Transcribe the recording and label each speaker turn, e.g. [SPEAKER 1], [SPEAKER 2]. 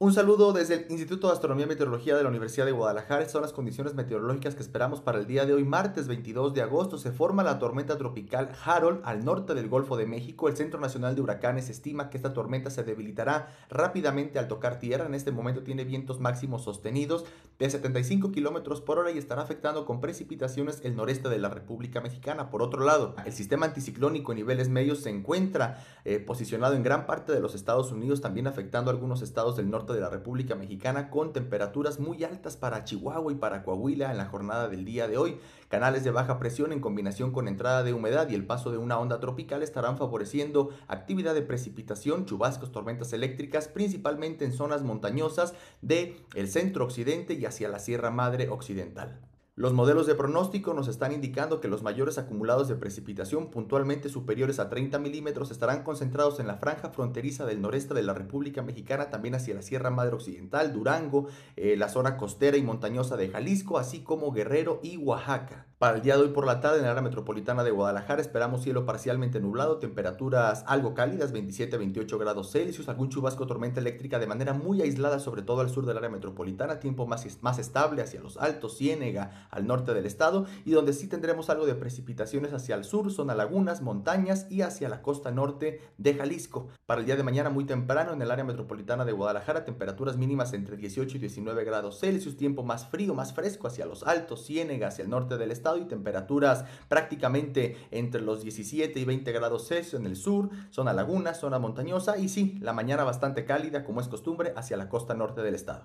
[SPEAKER 1] Un saludo desde el Instituto de Astronomía y Meteorología de la Universidad de Guadalajara. Son las condiciones meteorológicas que esperamos para el día de hoy, martes 22 de agosto. Se forma la tormenta tropical Harold al norte del Golfo de México. El Centro Nacional de Huracanes estima que esta tormenta se debilitará rápidamente al tocar tierra. En este momento tiene vientos máximos sostenidos de 75 kilómetros por hora y estará afectando con precipitaciones el noreste de la República Mexicana. Por otro lado, el sistema anticiclónico en niveles medios se encuentra eh, posicionado en gran parte de los Estados Unidos, también afectando a algunos estados del norte de la República Mexicana con temperaturas muy altas para Chihuahua y para Coahuila en la jornada del día de hoy. Canales de baja presión en combinación con entrada de humedad y el paso de una onda tropical estarán favoreciendo actividad de precipitación, chubascos, tormentas eléctricas, principalmente en zonas montañosas del el centro occidente y hacia la Sierra Madre Occidental. Los modelos de pronóstico nos están indicando que los mayores acumulados de precipitación puntualmente superiores a 30 milímetros estarán concentrados en la franja fronteriza del noreste de la República Mexicana, también hacia la Sierra Madre Occidental, Durango, eh, la zona costera y montañosa de Jalisco, así como Guerrero y Oaxaca. Para el día de hoy por la tarde en el área metropolitana de Guadalajara esperamos cielo parcialmente nublado, temperaturas algo cálidas, 27-28 grados Celsius, algún chubasco tormenta eléctrica de manera muy aislada, sobre todo al sur del área metropolitana, tiempo más, más estable hacia los altos, Ciénega, al norte del estado, y donde sí tendremos algo de precipitaciones hacia el sur, zona lagunas, montañas y hacia la costa norte de Jalisco. Para el día de mañana muy temprano en el área metropolitana de Guadalajara, temperaturas mínimas entre 18 y 19 grados Celsius, tiempo más frío, más fresco hacia los altos, Ciénega, hacia el norte del y temperaturas prácticamente entre los 17 y 20 grados Celsius en el sur, zona laguna, zona montañosa y sí, la mañana bastante cálida como es costumbre hacia la costa norte del estado.